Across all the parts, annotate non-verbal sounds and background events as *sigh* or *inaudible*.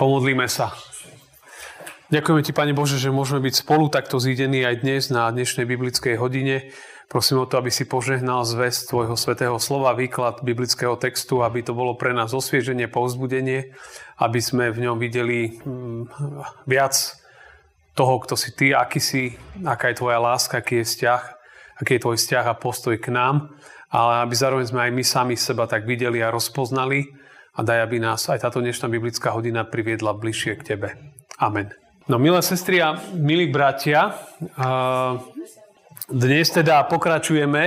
Pomodlíme sa. Ďakujeme Ti, Pane Bože, že môžeme byť spolu takto zídení aj dnes na dnešnej biblickej hodine. Prosím o to, aby si požehnal zväz Tvojho svetého slova, výklad biblického textu, aby to bolo pre nás osvieženie, povzbudenie, aby sme v ňom videli mm, viac toho, kto si Ty, aký si, aká je Tvoja láska, aký je vzťah, aký je Tvoj vzťah a postoj k nám, ale aby zároveň sme aj my sami seba tak videli a rozpoznali, a daj, aby nás aj táto dnešná biblická hodina priviedla bližšie k Tebe. Amen. No milé sestry a milí bratia, dnes teda pokračujeme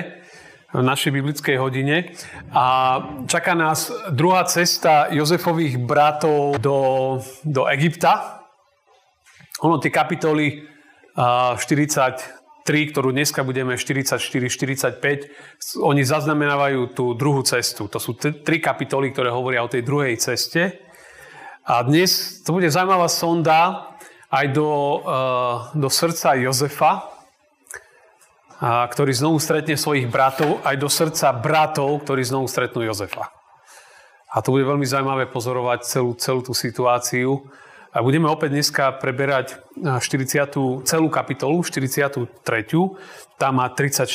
v našej biblickej hodine a čaká nás druhá cesta Jozefových bratov do, do Egypta. Ono tie kapitoly 40, 3, ktorú dneska budeme 44-45, oni zaznamenávajú tú druhú cestu. To sú tri kapitoly, ktoré hovoria o tej druhej ceste. A dnes to bude zaujímavá sonda aj do, uh, do srdca Jozefa, ktorý znovu stretne svojich bratov, aj do srdca bratov, ktorí znovu stretnú Jozefa. A to bude veľmi zaujímavé pozorovať celú, celú tú situáciu. A budeme opäť dneska preberať 40. celú kapitolu, 43. Tam má 34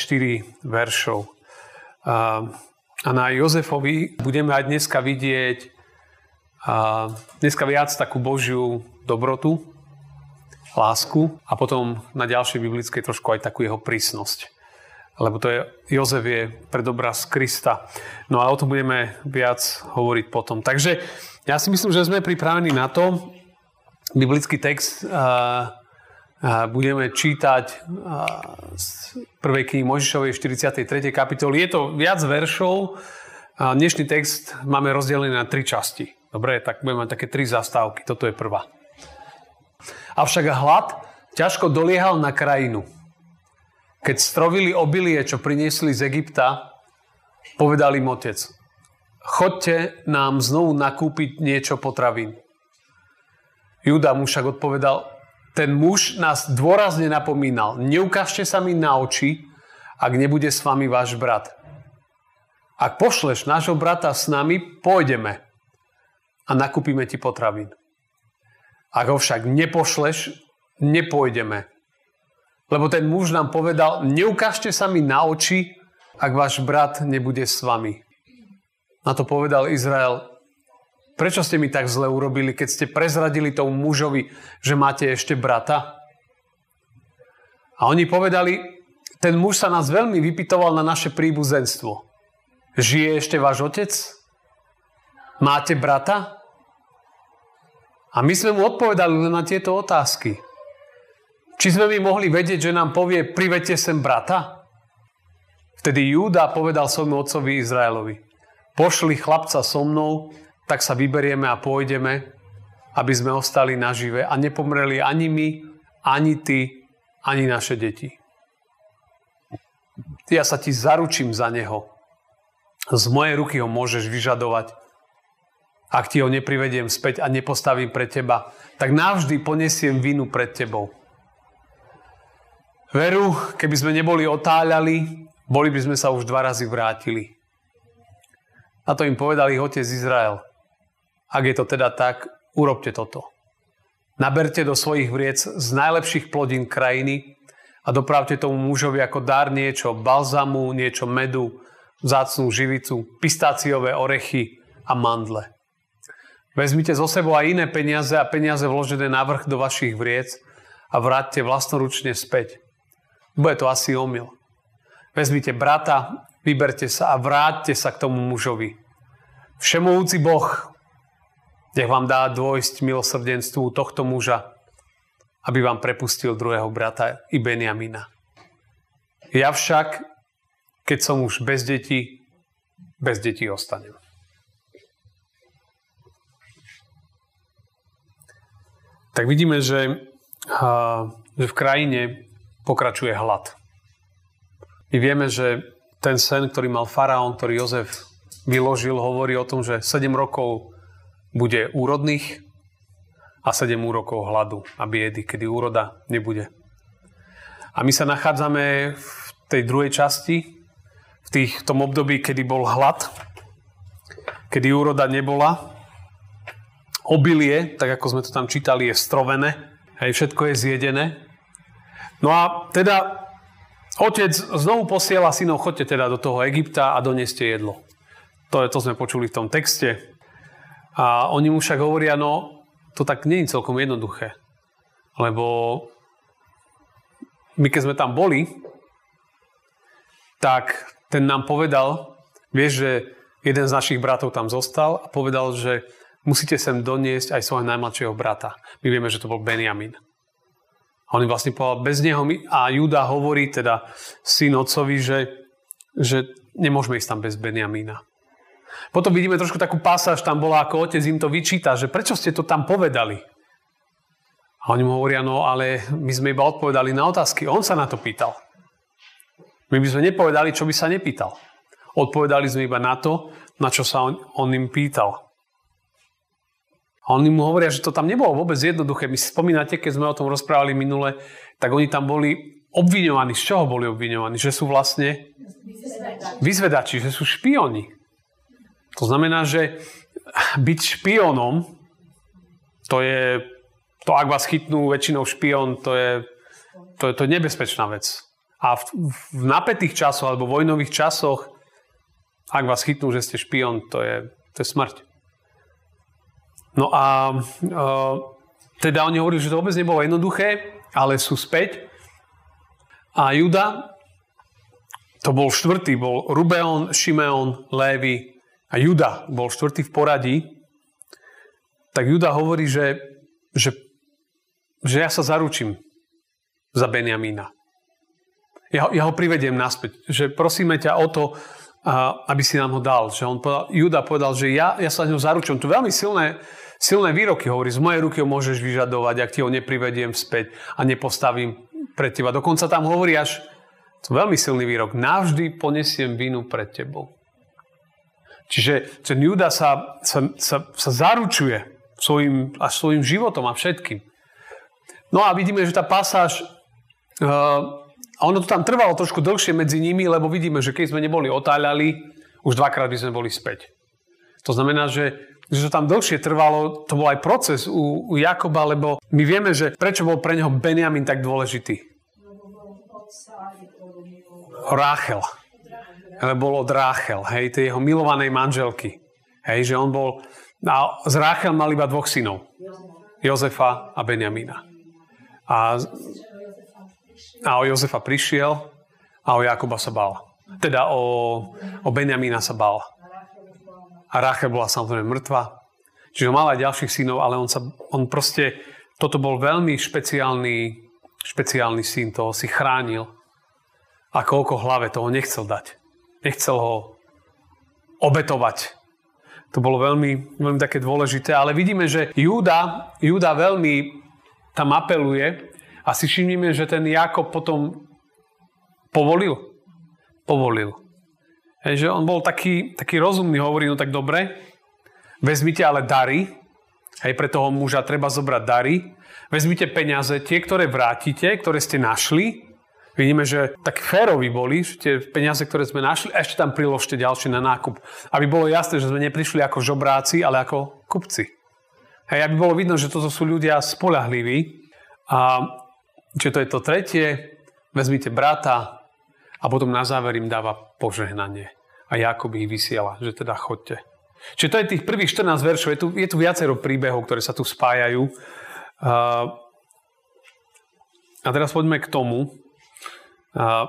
veršov. A, na Jozefovi budeme aj dneska vidieť dneska viac takú Božiu dobrotu, lásku a potom na ďalšej biblickej trošku aj takú jeho prísnosť. Lebo to je, Jozef je predobraz Krista. No a o tom budeme viac hovoriť potom. Takže ja si myslím, že sme pripravení na to, biblický text a, a budeme čítať z prvej knihy Možišovej 43. kapitoly. Je to viac veršov. A dnešný text máme rozdelený na tri časti. Dobre, tak budeme mať také tri zastávky. Toto je prvá. Avšak hlad ťažko doliehal na krajinu. Keď strovili obilie, čo priniesli z Egypta, povedal im otec, chodte nám znovu nakúpiť niečo potravín. Júda mu však odpovedal, ten muž nás dôrazne napomínal, neukážte sa mi na oči, ak nebude s vami váš brat. Ak pošleš nášho brata s nami, pôjdeme a nakúpime ti potravín. Ak ho však nepošleš, nepôjdeme. Lebo ten muž nám povedal, neukážte sa mi na oči, ak váš brat nebude s vami. Na to povedal Izrael, Prečo ste mi tak zle urobili, keď ste prezradili tomu mužovi, že máte ešte brata? A oni povedali, ten muž sa nás veľmi vypitoval na naše príbuzenstvo. Žije ešte váš otec? Máte brata? A my sme mu odpovedali na tieto otázky. Či sme my mohli vedieť, že nám povie, privete sem brata? Vtedy Júda povedal svojmu otcovi Izraelovi, pošli chlapca so mnou, tak sa vyberieme a pôjdeme, aby sme ostali nažive a nepomreli ani my, ani ty, ani naše deti. Ja sa ti zaručím za neho. Z mojej ruky ho môžeš vyžadovať. Ak ti ho neprivediem späť a nepostavím pre teba, tak navždy ponesiem vinu pred tebou. Veru, keby sme neboli otáľali, boli by sme sa už dva razy vrátili. A to im povedal ich otec Izrael. Ak je to teda tak, urobte toto. Naberte do svojich vriec z najlepších plodín krajiny a dopravte tomu mužovi ako dar niečo balzamu, niečo medu, vzácnú živicu, pistáciové orechy a mandle. Vezmite zo sebou aj iné peniaze a peniaze vložené na vrch do vašich vriec a vráťte vlastnoručne späť. Bude to asi omyl. Vezmite brata, vyberte sa a vráťte sa k tomu mužovi. Všemovúci Boh nech vám dá dôjsť milosrdenstvu tohto muža, aby vám prepustil druhého brata i Benjamina. Ja však, keď som už bez detí, bez detí ostanem. Tak vidíme, že, že v krajine pokračuje hlad. My vieme, že ten sen, ktorý mal faraón, ktorý Jozef vyložil, hovorí o tom, že 7 rokov bude úrodných a 7 úrokov hladu a biedy, kedy úroda nebude. A my sa nachádzame v tej druhej časti, v, tých, v tom období, kedy bol hlad, kedy úroda nebola. obilie, tak ako sme to tam čítali, je strovené, hej, všetko je zjedené. No a teda otec znovu posiela synov, chodte teda do toho Egypta a doneste jedlo. To, je, to sme počuli v tom texte. A oni mu však hovoria, no to tak nie je celkom jednoduché. Lebo my keď sme tam boli, tak ten nám povedal, vieš, že jeden z našich bratov tam zostal a povedal, že musíte sem doniesť aj svojho najmladšieho brata. My vieme, že to bol Benjamin. A on vlastne povedal, bez neho my, a Juda hovorí, teda syn otcovi, že, že nemôžeme ísť tam bez Benjamína. Potom vidíme trošku takú pasáž, tam bola, ako otec im to vyčíta, že prečo ste to tam povedali? A oni mu hovoria, no ale my sme iba odpovedali na otázky. On sa na to pýtal. My by sme nepovedali, čo by sa nepýtal. Odpovedali sme iba na to, na čo sa on, on im pýtal. A oni mu hovoria, že to tam nebolo vôbec jednoduché. My si spomínate, keď sme o tom rozprávali minule, tak oni tam boli obviňovaní. Z čoho boli obviňovaní? Že sú vlastne vyzvedači, že sú špioni. To znamená, že byť špionom, to je to ak vás chytnú väčšinou špion, to je, to je, to nebezpečná vec. A v, v napätých časoch alebo vojnových časoch, ak vás chytnú, že ste špion, to je, to je smrť. No a uh, teda oni hovorili, že to vôbec nebolo jednoduché, ale sú späť. A Juda, to bol štvrtý, bol Rubeon, Šimeon, Lévy a Juda bol štvrtý v poradí. Tak Juda hovorí, že, že že ja sa zaručím za Benjamína. Ja, ja ho privediem naspäť. Že prosíme ťa o to, aby si nám ho dal. Že on povedal, Juda povedal, že ja, ja sa ňou zaručím. Tu veľmi silné, silné výroky hovorí. Z mojej ruky ho môžeš vyžadovať, ak ti ho neprivediem späť a nepostavím pred teba. Dokonca tam hovorí až, to veľmi silný výrok, navždy ponesiem vinu pred tebou. Čiže ten Juda sa, sa, sa, sa zaručuje svojim, až svojim životom a všetkým. No a vidíme, že tá pasáž, uh, a ono to tam trvalo trošku dlhšie medzi nimi, lebo vidíme, že keď sme neboli otáľali, už dvakrát by sme boli späť. To znamená, že, že to tam dlhšie trvalo, to bol aj proces u, u Jakoba, lebo my vieme, že prečo bol pre neho Benjamin tak dôležitý. Ráchel. Bol od Ráchel, hej, tej jeho milovanej manželky. Hej, že on bol, a z Ráchel mal iba dvoch synov. Jozefa a Benjamína. A, a o Jozefa prišiel a o Jakoba sa bál. Teda o, o Benjamína sa bál. A Rachel bola samozrejme mŕtva. Čiže mal aj ďalších synov, ale on, sa, on proste, toto bol veľmi špeciálny, špeciálny syn, toho si chránil. Ako oko hlave, toho nechcel dať. Nechcel ho obetovať. To bolo veľmi, veľmi také dôležité, ale vidíme, že Júda, Júda veľmi tam apeluje a si všimnime, že ten Jakob potom povolil. Povolil. Hej, že on bol taký, taký rozumný, hovorí, no tak dobre, vezmite ale dary, hej, pre toho muža treba zobrať dary, vezmite peniaze, tie, ktoré vrátite, ktoré ste našli, Vidíme, že tak férovi boli, že tie peniaze, ktoré sme našli, ešte tam priložte ďalšie na nákup. Aby bolo jasné, že sme neprišli ako žobráci, ale ako kupci. Hej, aby bolo vidno, že toto sú ľudia spolahliví. A čiže to je to tretie, vezmite brata a potom na záver im dáva požehnanie. A Jakob ich vysiela, že teda chodte. Čiže to je tých prvých 14 veršov, je tu, je tu viacero príbehov, ktoré sa tu spájajú. A, teraz poďme k tomu. A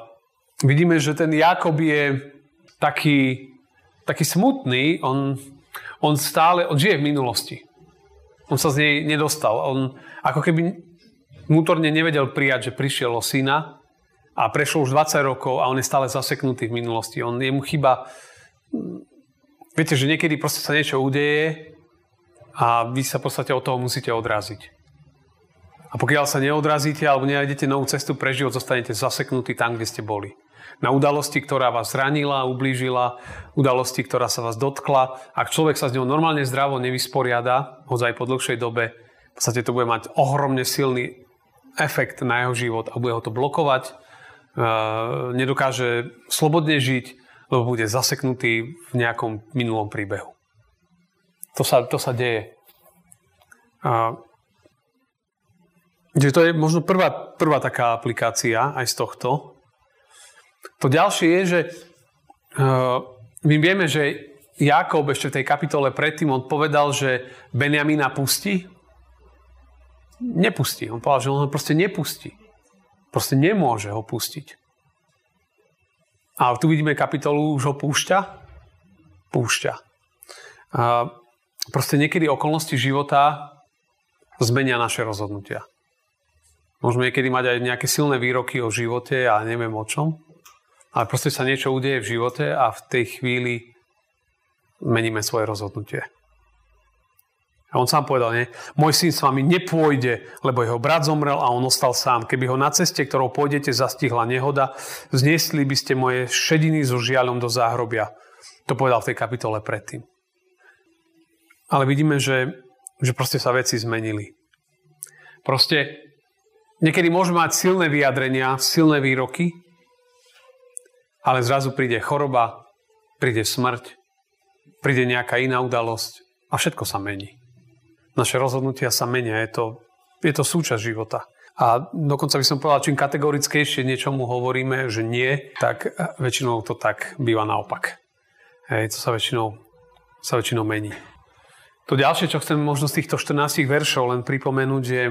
vidíme, že ten Jakob je taký, taký smutný, on, on stále, on žije v minulosti. On sa z nej nedostal. On ako keby vnútorne nevedel prijať, že prišiel o syna a prešlo už 20 rokov a on je stále zaseknutý v minulosti. On, jemu chyba... Viete, že niekedy proste sa niečo udeje a vy sa v podstate od toho musíte odraziť. A pokiaľ sa neodrazíte alebo nenájdete novú cestu pre život, zostanete zaseknutí tam, kde ste boli na udalosti, ktorá vás zranila, ublížila, udalosti, ktorá sa vás dotkla. Ak človek sa s ňou normálne zdravo nevysporiada, hoď aj po dlhšej dobe, v podstate to bude mať ohromne silný efekt na jeho život a bude ho to blokovať, e, nedokáže slobodne žiť, lebo bude zaseknutý v nejakom minulom príbehu. To sa, to sa deje. Že to je možno prvá, prvá taká aplikácia aj z tohto. To ďalšie je, že uh, my vieme, že Jakob ešte v tej kapitole predtým on povedal, že Benjamína pustí. Nepustí. On povedal, že on ho proste nepustí. Proste nemôže ho pustiť. A tu vidíme kapitolu, už ho púšťa. Púšťa. A proste niekedy okolnosti života zmenia naše rozhodnutia. Môžeme niekedy mať aj nejaké silné výroky o živote a neviem o čom. Ale proste sa niečo udeje v živote a v tej chvíli meníme svoje rozhodnutie. A on sám povedal, nie? Môj syn s vami nepôjde, lebo jeho brat zomrel a on ostal sám. Keby ho na ceste, ktorou pôjdete, zastihla nehoda, zniesli by ste moje šediny so žiaľom do záhrobia. To povedal v tej kapitole predtým. Ale vidíme, že, že proste sa veci zmenili. Proste Niekedy môžeme mať silné vyjadrenia, silné výroky, ale zrazu príde choroba, príde smrť, príde nejaká iná udalosť a všetko sa mení. Naše rozhodnutia sa menia, je to, je to súčasť života. A dokonca by som povedal, čím kategorickejšie niečomu hovoríme, že nie, tak väčšinou to tak býva naopak. Hej, to sa väčšinou, sa väčšinou mení. To ďalšie, čo chcem možno z týchto 14 veršov len pripomenúť, je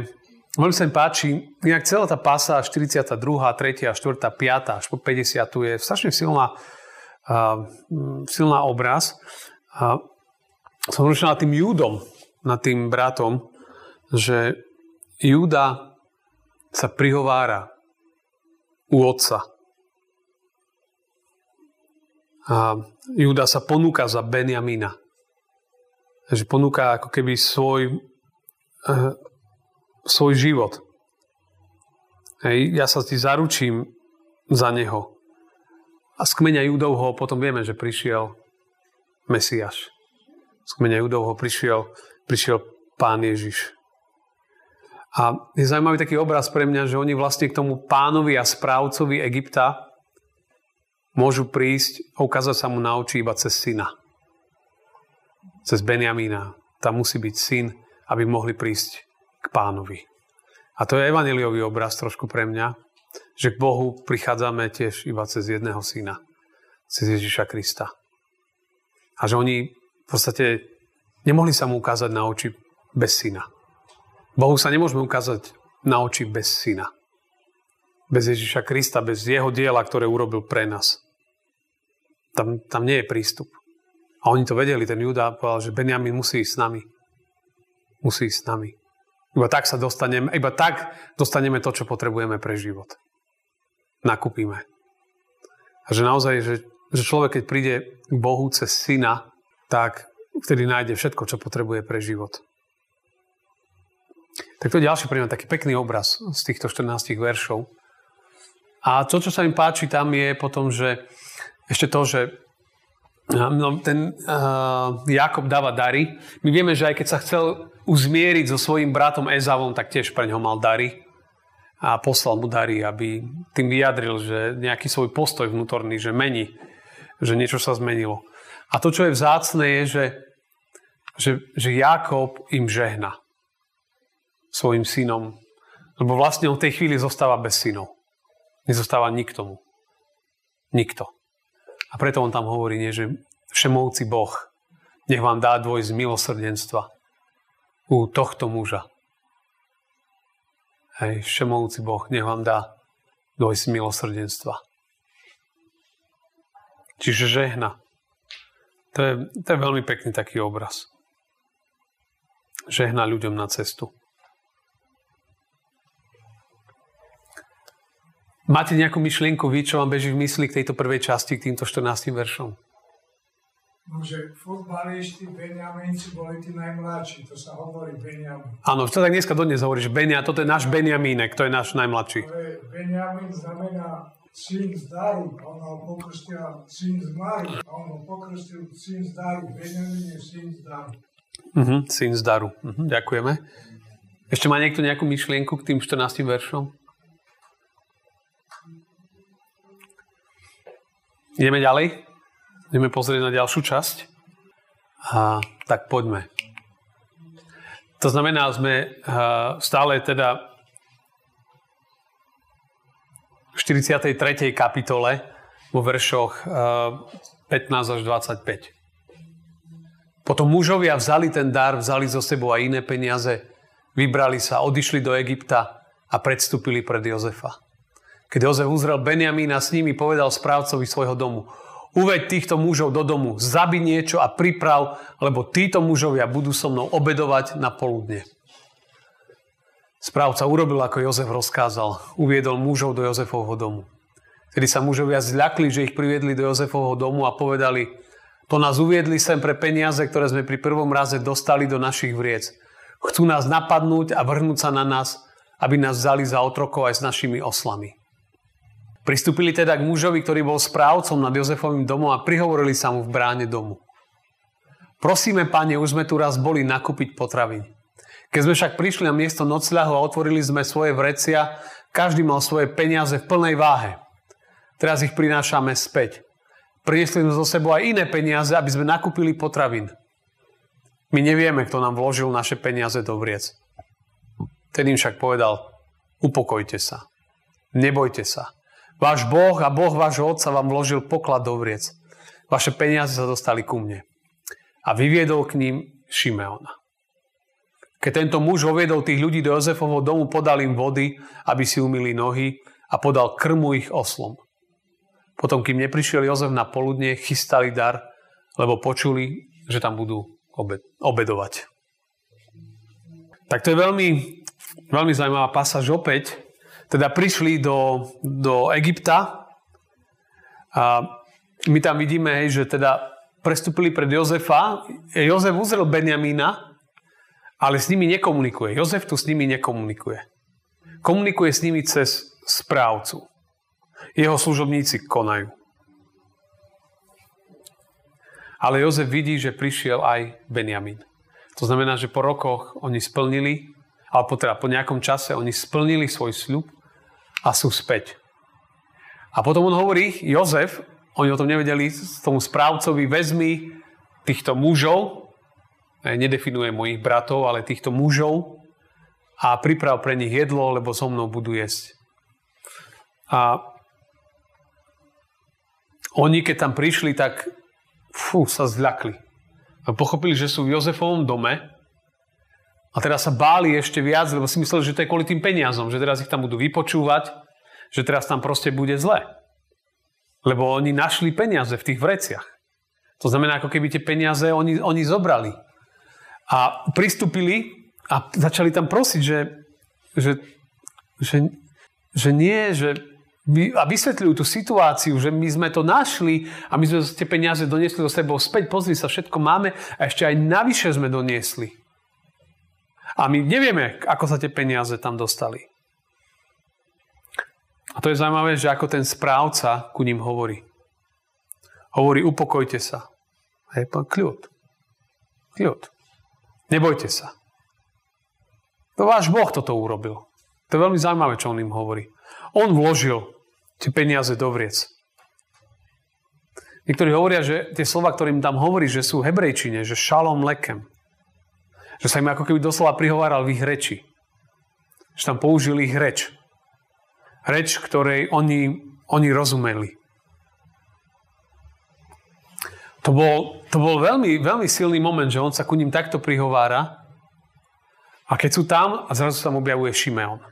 Veľmi sa mi páči, inak celá tá pása 42., 3., 4., 5. až po 50. je strašne silná, uh, silná obraz. A som rozšiel nad tým Júdom, nad tým bratom, že Júda sa prihovára u otca. A Júda sa ponúka za Benjamína. Takže ponúka ako keby svoj svoj život. Hej, ja sa ti zaručím za neho. A z kmeňa Judovho potom vieme, že prišiel Mesiáš. Z kmeňa Judovho prišiel, prišiel Pán Ježiš. A je zaujímavý taký obraz pre mňa, že oni vlastne k tomu pánovi a správcovi Egypta môžu prísť a ukázať sa mu na oči iba cez syna. Cez Benjamína. Tam musí byť syn, aby mohli prísť k pánovi. A to je evaneliový obraz trošku pre mňa, že k Bohu prichádzame tiež iba cez jedného syna, cez Ježiša Krista. A že oni v podstate nemohli sa mu ukázať na oči bez syna. Bohu sa nemôžeme ukázať na oči bez syna. Bez Ježiša Krista, bez jeho diela, ktoré urobil pre nás. Tam, tam nie je prístup. A oni to vedeli, ten Judá povedal, že Benjamin musí ísť s nami. Musí ísť s nami. Iba tak sa dostaneme, iba tak dostaneme to, čo potrebujeme pre život. Nakúpime. A že naozaj, že, že človek, keď príde k Bohu cez syna, tak vtedy nájde všetko, čo potrebuje pre život. Tak to je ďalší pre taký pekný obraz z týchto 14 veršov. A to, čo sa im páči tam je potom, že ešte to, že no, ten uh, Jakob dáva dary. My vieme, že aj keď sa chcel uzmieriť so svojím bratom Ezavom, tak tiež pre ňoho mal dary a poslal mu dary, aby tým vyjadril, že nejaký svoj postoj vnútorný, že mení, že niečo sa zmenilo. A to, čo je vzácne, je, že, že, že Jakob im žehna svojim synom. Lebo vlastne on v tej chvíli zostáva bez synov. Nezostáva niktomu. Nikto. A preto on tam hovorí, nie, že všemovci Boh, nech vám dá dvoj z milosrdenstva u tohto muža. Hej, všemovci Boh, nech vám dá dvoj z milosrdenstva. Čiže žehna. To je, to je veľmi pekný taký obraz. Žehna ľuďom na cestu. Máte nejakú myšlienku vy, čo vám beží v mysli k tejto prvej časti, k týmto 14 veršom? No, že futbalisti, Benjamínci boli tí najmladší, to sa hovorí Benjamin. Áno, čo tak dneska dodnes hovoríš, Benja, toto je náš Benjamínek, to je náš najmladší. Ale Benjamín znamená syn z daru, a on ho pokrstil syn z Mary, a on ho pokrstil syn z daru. Benjamín je syn z daru. Uh-huh, syn z daru, uh-huh, ďakujeme. Ešte má niekto nejakú myšlienku k tým 14 veršom? Ideme ďalej? Ideme pozrieť na ďalšiu časť? A tak poďme. To znamená, sme uh, stále teda v 43. kapitole vo veršoch uh, 15 až 25. Potom mužovia vzali ten dar, vzali zo sebou aj iné peniaze, vybrali sa, odišli do Egypta a predstúpili pred Jozefa. Keď Jozef uzrel Benjamína s nimi, povedal správcovi svojho domu, uveď týchto mužov do domu, zabi niečo a priprav, lebo títo mužovia budú so mnou obedovať na poludne. Správca urobil, ako Jozef rozkázal. Uviedol mužov do Jozefovho domu. Tedy sa mužovia zľakli, že ich priviedli do Jozefovho domu a povedali, to nás uviedli sem pre peniaze, ktoré sme pri prvom raze dostali do našich vriec. Chcú nás napadnúť a vrhnúť sa na nás, aby nás vzali za otrokov aj s našimi oslami. Pristúpili teda k mužovi, ktorý bol správcom nad Jozefovým domom a prihovorili sa mu v bráne domu. Prosíme, pane, už sme tu raz boli nakúpiť potraviny. Keď sme však prišli na miesto nocľahu a otvorili sme svoje vrecia, každý mal svoje peniaze v plnej váhe. Teraz ich prinášame späť. Priniesli sme zo sebou aj iné peniaze, aby sme nakúpili potravín. My nevieme, kto nám vložil naše peniaze do vriec. Ten im však povedal, upokojte sa, nebojte sa. Váš Boh a Boh vášho otca vám vložil poklad do vriec. Vaše peniaze sa dostali ku mne. A vyviedol k ním Šimeona. Keď tento muž oviedol tých ľudí do Jozefovho domu, podal im vody, aby si umili nohy a podal krmu ich oslom. Potom, kým neprišiel Jozef na poludne, chystali dar, lebo počuli, že tam budú obed- obedovať. Tak to je veľmi, veľmi zaujímavá pasáž opäť. Teda prišli do, do Egypta a my tam vidíme, hej, že teda prestúpili pred Jozefa. Jozef uzrel Benjamína ale s nimi nekomunikuje. Jozef tu s nimi nekomunikuje. Komunikuje s nimi cez správcu. Jeho služobníci konajú. Ale Jozef vidí, že prišiel aj Benjamín. To znamená, že po rokoch oni splnili, alebo teda po nejakom čase oni splnili svoj sľub a sú späť. A potom on hovorí, Jozef, oni o tom nevedeli, tomu správcovi vezmi týchto mužov, nedefinuje mojich bratov, ale týchto mužov a priprav pre nich jedlo, lebo so mnou budú jesť. A oni, keď tam prišli, tak fú, sa zľakli. A pochopili, že sú v Jozefovom dome a teraz sa báli ešte viac, lebo si mysleli, že to je kvôli tým peniazom, že teraz ich tam budú vypočúvať, že teraz tam proste bude zle. Lebo oni našli peniaze v tých vreciach. To znamená, ako keby tie peniaze oni, oni zobrali. A pristúpili a začali tam prosiť, že, že, že, že nie, že a vysvetľujú tú situáciu, že my sme to našli a my sme tie peniaze doniesli do sebou späť, pozri sa, všetko máme a ešte aj navyše sme doniesli. A my nevieme, ako sa tie peniaze tam dostali. A to je zaujímavé, že ako ten správca ku ním hovorí. Hovorí, upokojte sa. Hej, pán, kľud. Kľud. Nebojte sa. To váš Boh toto urobil. To je veľmi zaujímavé, čo on im hovorí. On vložil tie peniaze do vriec. Niektorí hovoria, že tie slova, ktorým tam hovorí, že sú hebrejčine, že šalom lekem. Že sa im ako keby doslova prihováral v ich reči. Že tam použili ich reč. Reč, ktorej oni, oni rozumeli. To bol, to bol veľmi, veľmi silný moment, že on sa ku ním takto prihovára a keď sú tam a zrazu sa mu objavuje Šimeon.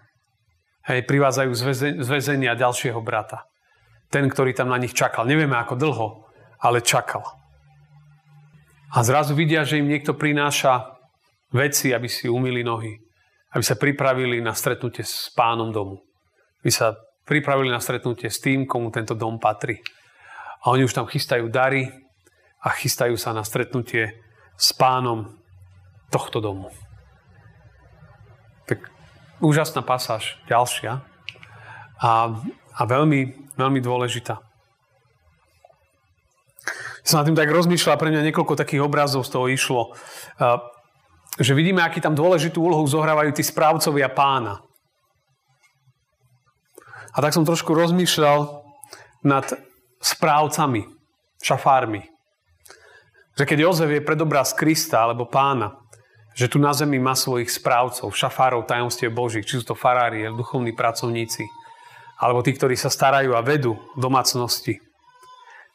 Hej, privádzajú z väzenia ďalšieho brata. Ten, ktorý tam na nich čakal. Nevieme ako dlho, ale čakal. A zrazu vidia, že im niekto prináša veci, aby si umili nohy. Aby sa pripravili na stretnutie s pánom domu. Aby sa pripravili na stretnutie s tým, komu tento dom patrí. A oni už tam chystajú dary, a chystajú sa na stretnutie s pánom tohto domu. Tak úžasná pasáž, ďalšia a, a veľmi, veľmi dôležitá. Som na tým tak rozmýšľal, pre mňa niekoľko takých obrazov z toho išlo, že vidíme, aký tam dôležitú úlohu zohrávajú tí správcovia pána. A tak som trošku rozmýšľal nad správcami, šafármi, že keď Jozef je predobraz Krista alebo pána, že tu na zemi má svojich správcov, šafárov tajomstiev Božích, či sú to farári, duchovní pracovníci, alebo tí, ktorí sa starajú a vedú domácnosti.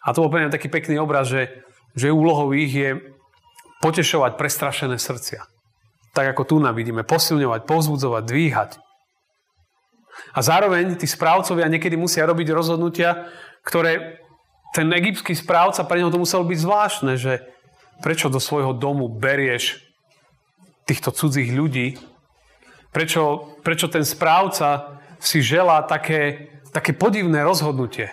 A to bol pre taký pekný obraz, že, že úlohou ich je potešovať prestrašené srdcia. Tak ako tu nám vidíme, posilňovať, povzbudzovať, dvíhať. A zároveň tí správcovia niekedy musia robiť rozhodnutia, ktoré ten egyptský správca, pre neho to muselo byť zvláštne, že prečo do svojho domu berieš týchto cudzích ľudí, prečo, prečo ten správca si želá také, také podivné rozhodnutie.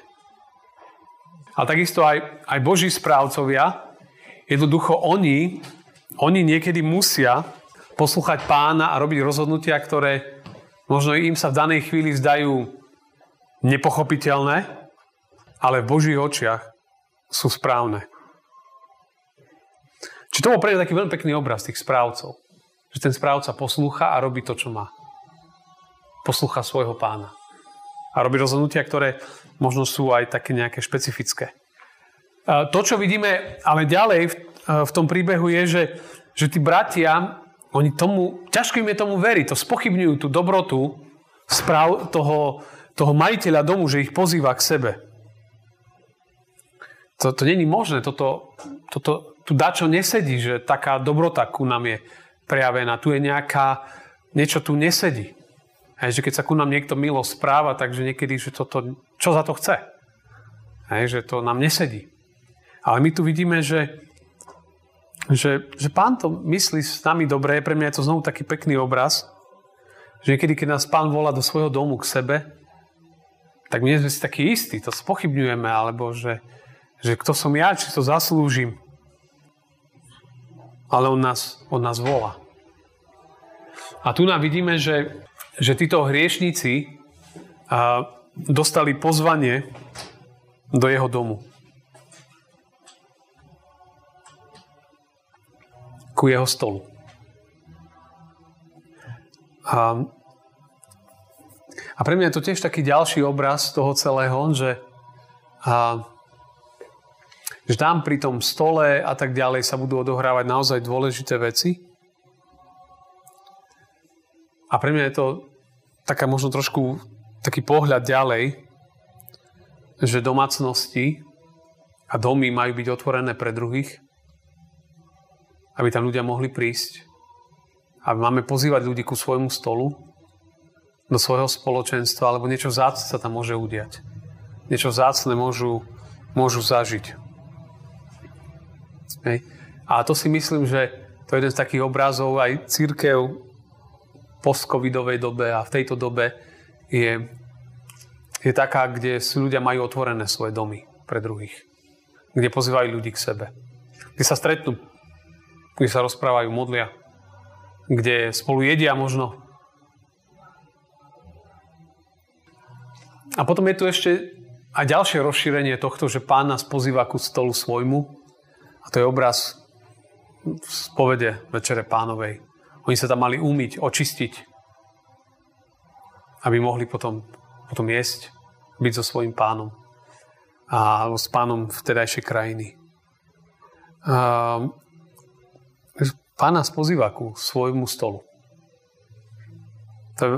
A takisto aj, aj Boží správcovia, jednoducho oni, oni niekedy musia poslúchať pána a robiť rozhodnutia, ktoré možno im sa v danej chvíli zdajú nepochopiteľné, ale v Božích očiach sú správne. Či to bol pre taký veľmi pekný obraz tých správcov. Že ten správca poslúcha a robí to, čo má. Poslúcha svojho pána. A robí rozhodnutia, ktoré možno sú aj také nejaké špecifické. To, čo vidíme ale ďalej v tom príbehu je, že, že tí bratia, oni tomu, ťažko im je tomu veriť, to spochybňujú tú dobrotu správ toho, toho majiteľa domu, že ich pozýva k sebe. To, to není možné, toto, toto tu dačo nesedí, že taká dobrota ku nám je prejavená. Tu je nejaká, niečo tu nesedí. Hej, že keď sa ku nám niekto milo správa, takže niekedy, že toto, čo za to chce? Hej, že to nám nesedí. Ale my tu vidíme, že, že, že pán to myslí s nami dobre. Pre mňa je to znovu taký pekný obraz, že niekedy, keď nás pán volá do svojho domu k sebe, tak my nie sme si takí istí, to spochybňujeme, alebo že, že kto som ja, či to zaslúžim ale on nás, on nás volá. A tu nám vidíme, že, že títo hriešníci a, dostali pozvanie do jeho domu. Ku jeho stolu. A, a pre mňa je to tiež taký ďalší obraz toho celého, že a, že tam pri tom stole a tak ďalej sa budú odohrávať naozaj dôležité veci. A pre mňa je to taká možno trošku taký pohľad ďalej, že domácnosti a domy majú byť otvorené pre druhých, aby tam ľudia mohli prísť. A máme pozývať ľudí ku svojmu stolu, do svojho spoločenstva, alebo niečo vzácne sa tam môže udiať. Niečo vzácne môžu, môžu zažiť. Hej. A to si myslím, že to je jeden z takých obrazov aj církev post-covidovej dobe a v tejto dobe je, je taká, kde si ľudia majú otvorené svoje domy pre druhých. Kde pozývajú ľudí k sebe. Kde sa stretnú, kde sa rozprávajú, modlia. Kde spolu jedia možno. A potom je tu ešte aj ďalšie rozšírenie tohto, že pán nás pozýva ku stolu svojmu a to je obraz z povede Večere pánovej. Oni sa tam mali umyť, očistiť, aby mohli potom, potom jesť, byť so svojím pánom a s pánom vtedajšej krajiny. A, pán nás pozýva ku svojmu stolu. To je,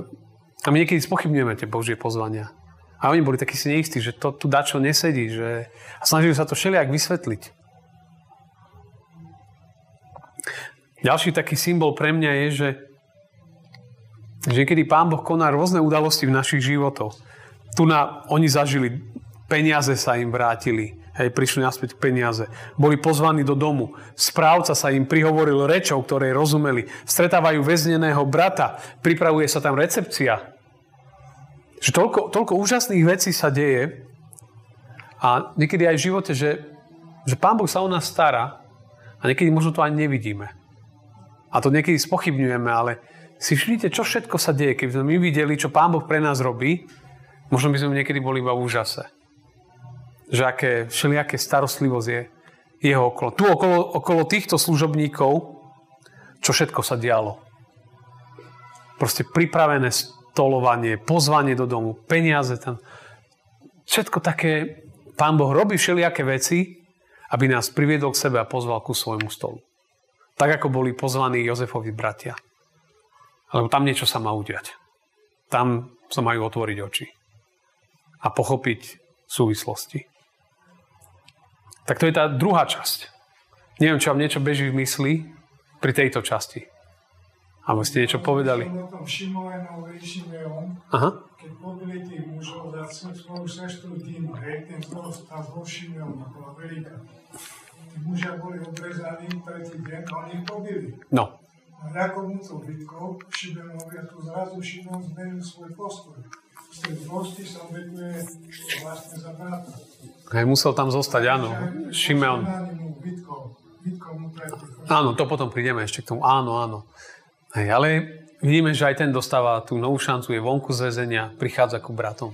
a my niekedy spochybňujeme tie Božie pozvania. A oni boli takí si neistí, že to tu dačo nesedí. Že... A snažili sa to všelijak vysvetliť. Ďalší taký symbol pre mňa je, že, že kedy Pán Boh koná rôzne udalosti v našich životoch. Tu na, oni zažili, peniaze sa im vrátili, hej, prišli naspäť peniaze. Boli pozvaní do domu. Správca sa im prihovoril rečou, ktoré rozumeli. Stretávajú väzneného brata. Pripravuje sa tam recepcia. Že toľko, toľko úžasných vecí sa deje a niekedy aj v živote, že, že Pán Boh sa o nás stará a niekedy možno to ani nevidíme. A to niekedy spochybňujeme, ale si všimnite, čo všetko sa deje. Keby sme my videli, čo Pán Boh pre nás robí, možno by sme niekedy boli iba v úžase. Že aké všelijaké starostlivosť je jeho okolo. Tu okolo, okolo týchto služobníkov, čo všetko sa dialo. Proste pripravené stolovanie, pozvanie do domu, peniaze tam. Všetko také, Pán Boh robí všelijaké veci, aby nás priviedol k sebe a pozval ku svojmu stolu. Tak ako boli pozvaní Jozefovi bratia. Lebo tam niečo sa má udiať. Tam sa majú otvoriť oči. A pochopiť súvislosti. Tak to je tá druhá časť. Neviem, či vám niečo beží v mysli pri tejto časti. Alebo ste niečo povedali? Aha. Keď pobili tých mužov za svoju sestru Dinu, hej, ten zlo tá zlo Šimeon, bola veľká. Tí mužia boli obrezaní tretí deň a oni ich pobili. No. A nejakou to bitkou Šimeonovi a tu zrazu Šimeon zmenil svoj postoj. Zlosti sa obetuje vlastne za brata. Hej, musel tam zostať, áno. Šimeon. Áno, to potom prídeme ešte k tomu. Áno, áno. Hej, ale vidíme, že aj ten dostáva tú novú šancu, je vonku z väzenia, prichádza ku bratom.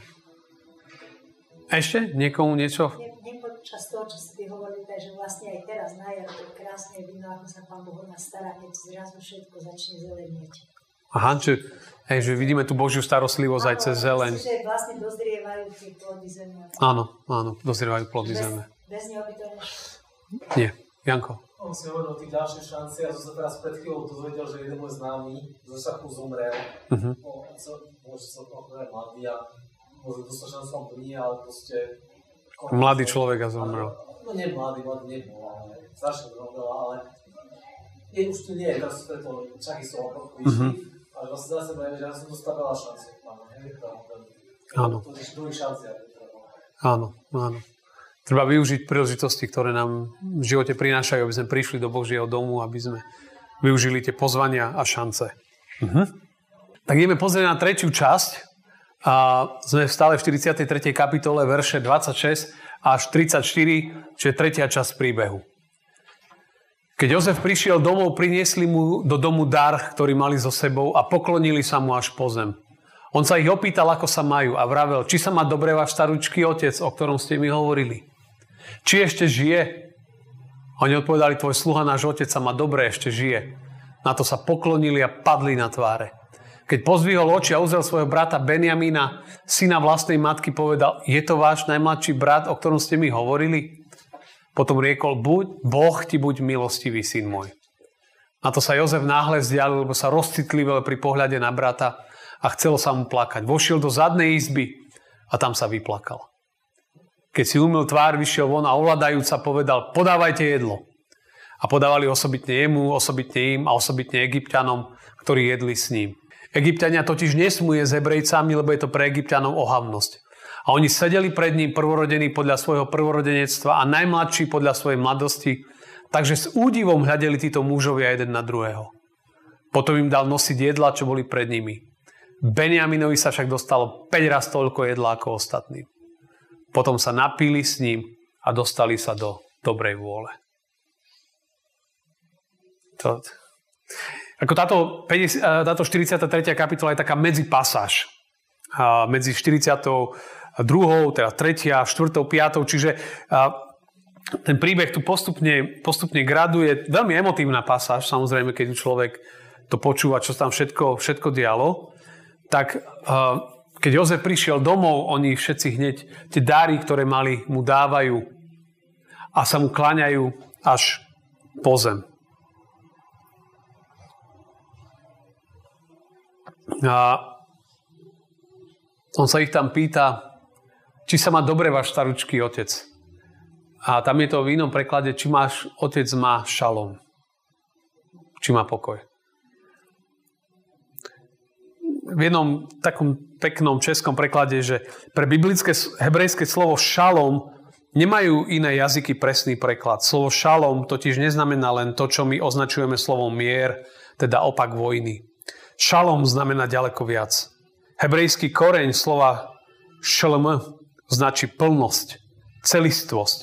Ešte? Niekomu niečo? Nepočas toho, čo ste hovorili, takže vlastne aj teraz na jar to krásne vidno, ako sa Pán Boh nás stará, keď zrazu všetko začne zelenieť. Aha, či, hej, že vidíme tú Božiu starostlivosť áno, aj cez zeleň. Že vlastne dozrievajú tie plody zeme. Áno, áno, dozrievajú plody bez, zeme. Bez neho by to Nie. Janko on si hovoril o tých ďalších šanci a som sa teraz pred chvíľou dozvedel, že jeden môj známy zo šachu zomrel. Uh-huh. No, môže sa to povedať mladý a možno dostal šancu to nie, ale proste... Mladý človek a zomrel. No nie mladý, mladý nebol, ale strašne zomrel, ale je už tu nie, teraz preto čachy som vyšli, uh-huh. Ale vlastne zase že ja som dostal veľa šanci. Áno. Áno, áno. Treba využiť príležitosti, ktoré nám v živote prinášajú, aby sme prišli do Božieho domu, aby sme využili tie pozvania a šance. Uh-huh. Tak ideme pozrieť na tretiu časť. A sme stále v 43. kapitole, verše 26 až 34, čiže tretia časť príbehu. Keď Jozef prišiel domov, priniesli mu do domu dar, ktorý mali so sebou a poklonili sa mu až po zem. On sa ich opýtal, ako sa majú a vravel, či sa má dobre váš staručký otec, o ktorom ste mi hovorili. Či ešte žije? Oni odpovedali, tvoj sluha, náš otec sa má dobre, ešte žije. Na to sa poklonili a padli na tváre. Keď pozvihol oči a uzrel svojho brata Benjamína, syna vlastnej matky, povedal, je to váš najmladší brat, o ktorom ste mi hovorili? Potom riekol, buď, Boh ti buď milostivý, syn môj. Na to sa Jozef náhle vzdialil, lebo sa rozcitlivil pri pohľade na brata a chcelo sa mu plakať. Vošiel do zadnej izby a tam sa vyplakal. Keď si umil tvár, vyšiel von a ovladajúca povedal, podávajte jedlo. A podávali osobitne jemu, osobitne im a osobitne egyptianom, ktorí jedli s ním. Egyptiania totiž nesmú jesť s hebrejcami, lebo je to pre egyptianov ohavnosť. A oni sedeli pred ním prvorodení podľa svojho prvorodenectva a najmladší podľa svojej mladosti, takže s údivom hľadeli títo mužovia jeden na druhého. Potom im dal nosiť jedla, čo boli pred nimi. Benjaminovi sa však dostalo 5 raz toľko jedla ako ostatným. Potom sa napili s ním a dostali sa do dobrej vôle. To, ako táto, 50, táto 43. kapitola je taká medzipasáž. Medzi 42. teda 3. 4. 5. Čiže ten príbeh tu postupne, postupne graduje. Veľmi emotívna pasáž, samozrejme, keď človek to počúva, čo tam všetko, všetko dialo. Tak keď Jozef prišiel domov, oni všetci hneď tie dáry, ktoré mali, mu dávajú a sa mu kláňajú až po zem. A on sa ich tam pýta, či sa má dobre váš staručký otec. A tam je to v inom preklade, či máš otec má šalom. Či má pokoj v jednom takom peknom českom preklade, že pre biblické hebrejské slovo šalom nemajú iné jazyky presný preklad. Slovo šalom totiž neznamená len to, čo my označujeme slovom mier, teda opak vojny. Šalom znamená ďaleko viac. Hebrejský koreň slova šlm značí plnosť, celistvosť,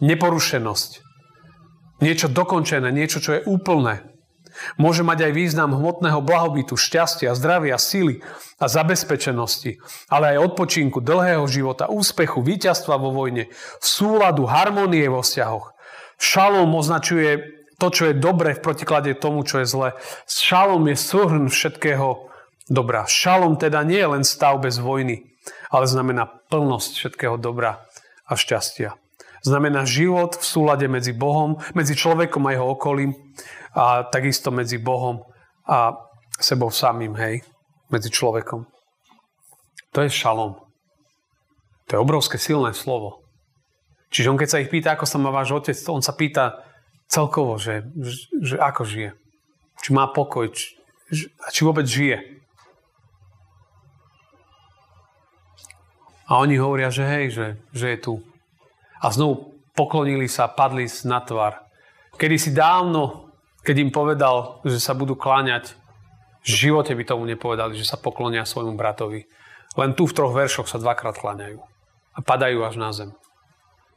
neporušenosť. Niečo dokončené, niečo, čo je úplné. Môže mať aj význam hmotného blahobytu, šťastia, zdravia, síly a zabezpečenosti, ale aj odpočinku, dlhého života, úspechu, víťazstva vo vojne, súladu, harmonie vo vzťahoch. Šalom označuje to, čo je dobré v protiklade tomu, čo je zlé. Šalom je súhrn všetkého dobra. Šalom teda nie je len stav bez vojny, ale znamená plnosť všetkého dobra a šťastia. Znamená život v súlade medzi Bohom, medzi človekom a jeho okolím a takisto medzi Bohom a sebou samým, hej, medzi človekom. To je šalom. To je obrovské silné slovo. Čiže on keď sa ich pýta, ako sa má váš otec, on sa pýta celkovo, že, že, ako žije. Či má pokoj, či, či vôbec žije. A oni hovoria, že hej, že, že je tu. A znovu poklonili sa, padli na tvar. Kedy si dávno, keď im povedal, že sa budú kláňať, v živote by tomu nepovedali, že sa poklonia svojmu bratovi. Len tu v troch veršoch sa dvakrát kláňajú. A padajú až na zem.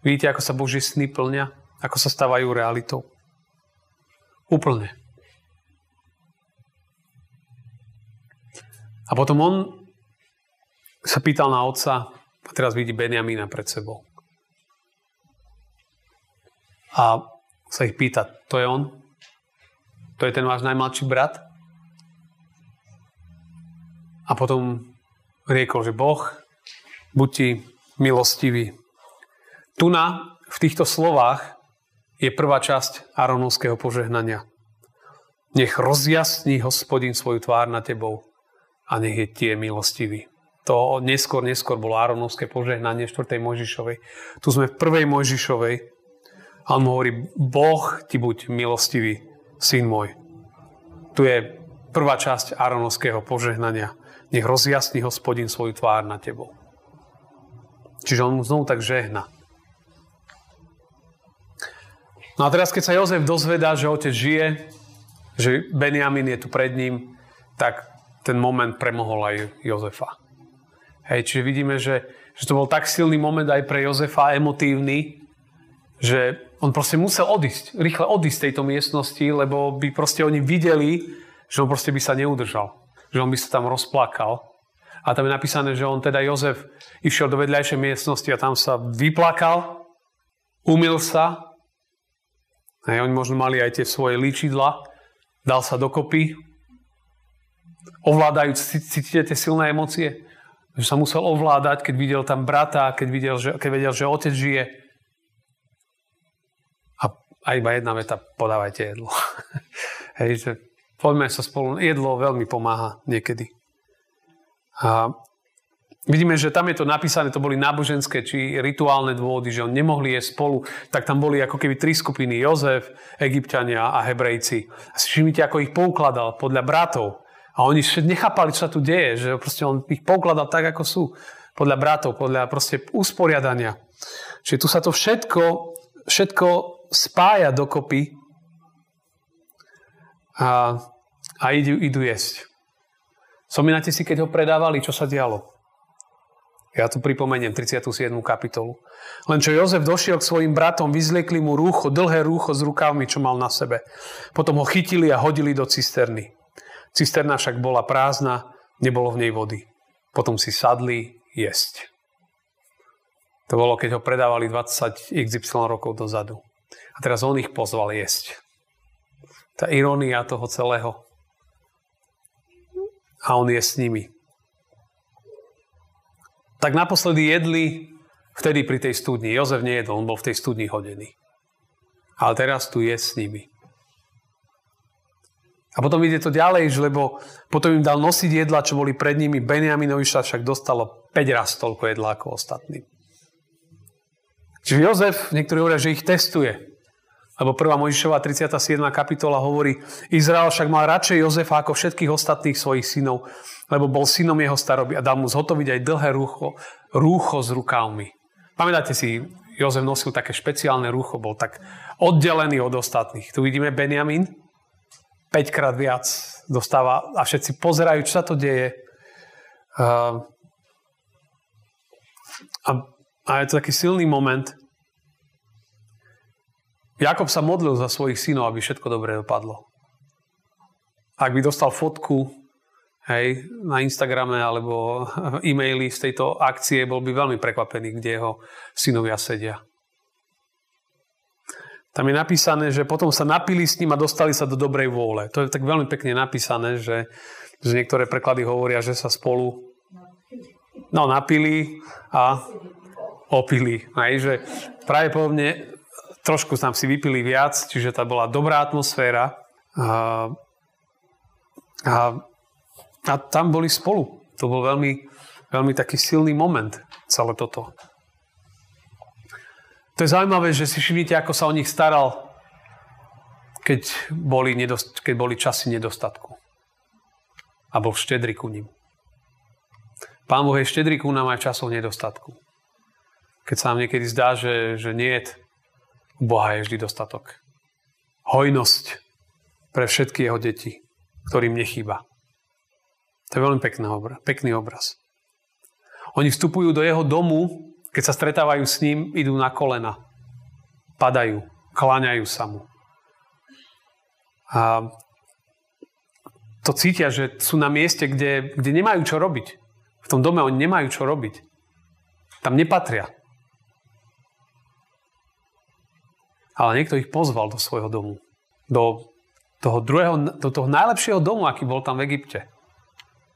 Vidíte, ako sa Boží sny plnia? Ako sa stávajú realitou? Úplne. A potom on sa pýtal na otca a teraz vidí Benjamína pred sebou. A sa ich pýta, to je on? To je ten váš najmladší brat? A potom riekol, že Boh, buď ti milostivý. Tu na, v týchto slovách je prvá časť Aronovského požehnania. Nech rozjasní hospodin svoju tvár na tebou a nech je tie milostivý. To neskôr, neskôr bolo Áronovské požehnanie 4. Mojžišovej. Tu sme v 1. Mojžišovej a on hovorí, Boh ti buď milostivý, syn môj. Tu je prvá časť Áronovského požehnania. Nech rozjasní hospodin svoju tvár na tebou. Čiže on mu znovu tak žehna. No a teraz, keď sa Jozef dozvedá, že otec žije, že Benjamin je tu pred ním, tak ten moment premohol aj Jozefa. Hej, čiže vidíme, že, že to bol tak silný moment aj pre Jozefa, emotívny, že on proste musel odísť, rýchle odísť z tejto miestnosti, lebo by proste oni videli, že on proste by sa neudržal. Že on by sa tam rozplakal. A tam je napísané, že on teda Jozef išiel do vedľajšej miestnosti a tam sa vyplakal, umil sa. A oni možno mali aj tie svoje líčidla, dal sa dokopy, ovládajú, cítite tie silné emócie? Že sa musel ovládať, keď videl tam brata, keď, videl, že, keď vedel, že otec žije. A, a iba jedna veta, podávajte jedlo. *laughs* Hej, že poďme sa spolu. Jedlo veľmi pomáha niekedy. A vidíme, že tam je to napísané, to boli náboženské či rituálne dôvody, že on nemohli jesť spolu, tak tam boli ako keby tri skupiny, Jozef, Egyptiania a Hebrejci. A si všimnite, ako ich poukladal podľa bratov. A oni nechápali, čo sa tu deje, že proste on ich pokladal tak, ako sú. Podľa bratov, podľa proste usporiadania. Čiže tu sa to všetko, všetko spája dokopy a, a idú, idú jesť. Spomínate si, keď ho predávali, čo sa dialo? Ja tu pripomeniem 37. kapitolu. Len čo Jozef došiel k svojim bratom, vyzliekli mu rúcho, dlhé rúcho s rukávmi, čo mal na sebe. Potom ho chytili a hodili do cisterny. Cisterna však bola prázdna, nebolo v nej vody. Potom si sadli jesť. To bolo, keď ho predávali 20 XY rokov dozadu. A teraz on ich pozval jesť. Tá irónia toho celého. A on je s nimi. Tak naposledy jedli vtedy pri tej studni. Jozef nejedol, on bol v tej studni hodený. Ale teraz tu je s nimi. A potom ide to ďalej, lebo potom im dal nosiť jedla, čo boli pred nimi. Benjaminovi sa však dostalo 5 raz toľko jedla ako ostatným. Čiže Jozef, niektorí hovoria, že ich testuje. Lebo 1. Možišová 37. kapitola hovorí, Izrael však mal radšej Jozefa ako všetkých ostatných svojich synov, lebo bol synom jeho staroby a dal mu zhotoviť aj dlhé rúcho, rúcho s rukávmi. Pamätáte si, Jozef nosil také špeciálne rúcho, bol tak oddelený od ostatných. Tu vidíme Benjamin, 5 krát viac dostáva a všetci pozerajú, čo sa to deje. Uh, a, a je to taký silný moment. Jakob sa modlil za svojich synov, aby všetko dobre dopadlo. Ak by dostal fotku hej, na Instagrame alebo *laughs* e-maily z tejto akcie, bol by veľmi prekvapený, kde jeho synovia sedia. Tam je napísané, že potom sa napili s ním a dostali sa do dobrej vôle. To je tak veľmi pekne napísané, že, že niektoré preklady hovoria, že sa spolu no, napili a opili. Aj, že práve podobne trošku tam si vypili viac, čiže tá bola dobrá atmosféra A, a, a tam boli spolu. To bol veľmi, veľmi taký silný moment, celé toto. To je zaujímavé, že si všimnite, ako sa o nich staral, keď boli, nedost, keď boli časy nedostatku. A bol štedrý ku ním. Pán Boh je štedrý ku nám aj v časoch nedostatku. Keď sa nám niekedy zdá, že, že nie u Boha je vždy dostatok. Hojnosť pre všetky jeho deti, ktorým nechýba. To je veľmi. Pekný obraz. Oni vstupujú do jeho domu, keď sa stretávajú s ním, idú na kolena. Padajú, kláňajú sa mu. A to cítia, že sú na mieste, kde, kde nemajú čo robiť. V tom dome oni nemajú čo robiť. Tam nepatria. Ale niekto ich pozval do svojho domu. Do toho, druhého, do toho najlepšieho domu, aký bol tam v Egypte.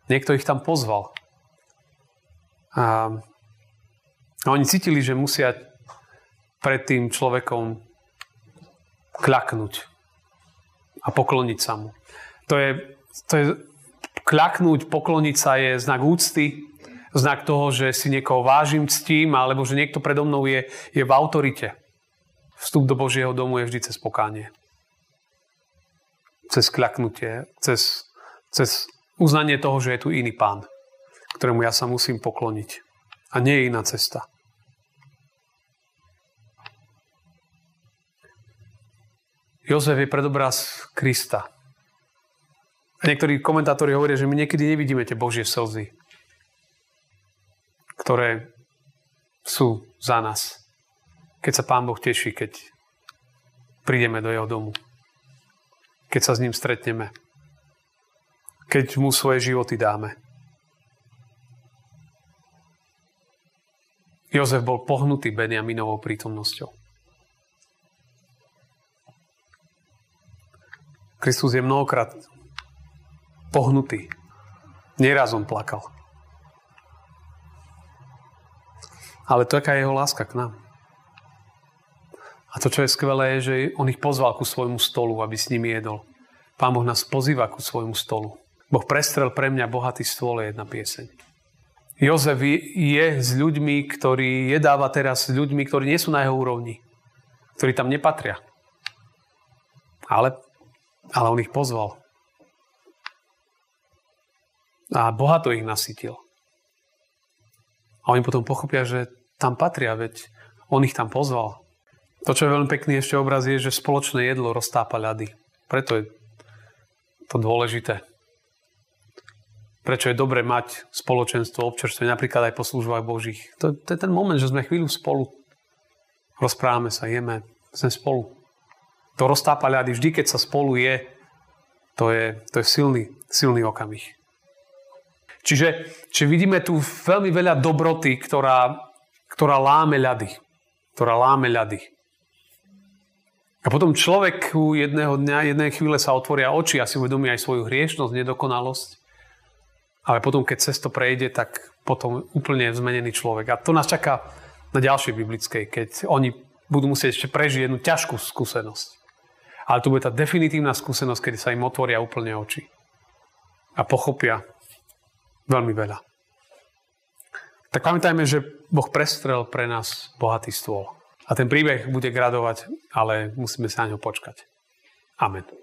Niekto ich tam pozval. A, a oni cítili, že musia pred tým človekom kľaknúť a pokloniť sa mu. To je, to je kľaknúť, pokloniť sa je znak úcty, znak toho, že si niekoho vážim, ctím, alebo že niekto predo mnou je, je v autorite. Vstup do Božieho domu je vždy cez pokánie cez kľaknutie, cez, cez uznanie toho, že je tu iný pán, ktorému ja sa musím pokloniť. A nie je iná cesta. Jozef je predobraz Krista. Niektorí komentátori hovoria, že my niekedy nevidíme tie Božie slzy, ktoré sú za nás. Keď sa Pán Boh teší, keď prídeme do jeho domu keď sa s ním stretneme. Keď mu svoje životy dáme. Jozef bol pohnutý Benjaminovou prítomnosťou. Kristus je mnohokrát pohnutý. Nieraz on plakal. Ale to, aká je jeho láska k nám. A to, čo je skvelé, je, že on ich pozval ku svojmu stolu, aby s nimi jedol. Pán Boh nás pozýva ku svojmu stolu. Boh prestrel pre mňa bohatý stôl je jedna pieseň. Jozef je s ľuďmi, ktorí jedáva teraz s ľuďmi, ktorí nie sú na jeho úrovni. Ktorí tam nepatria. Ale, ale on ich pozval. A bohato ich nasytil. A oni potom pochopia, že tam patria, veď on ich tam pozval. To, čo je veľmi pekný ešte obraz, je, že spoločné jedlo roztápa ľady. Preto je to dôležité. Prečo je dobre mať spoločenstvo, občerstvenie, napríklad aj po službách Božích. To, to je ten moment, že sme chvíľu spolu. Rozprávame sa, jeme, sme spolu. To roztápa ľady. Vždy, keď sa spolu je, to je, to je silný, silný okamih. Čiže, čiže vidíme tu veľmi veľa dobroty, ktorá, ktorá láme ľady. Ktorá láme ľady. A potom človek jedného dňa, jednej chvíle sa otvoria oči a si uvedomí aj svoju hriešnosť, nedokonalosť. Ale potom, keď cesto prejde, tak potom úplne zmenený človek. A to nás čaká na ďalšej biblickej, keď oni budú musieť ešte prežiť jednu ťažkú skúsenosť. Ale to bude tá definitívna skúsenosť, kedy sa im otvoria úplne oči. A pochopia veľmi veľa. Tak pamätajme, že Boh prestrel pre nás bohatý stôl. A ten príbeh bude gradovať, ale musíme sa na ňo počkať. Amen.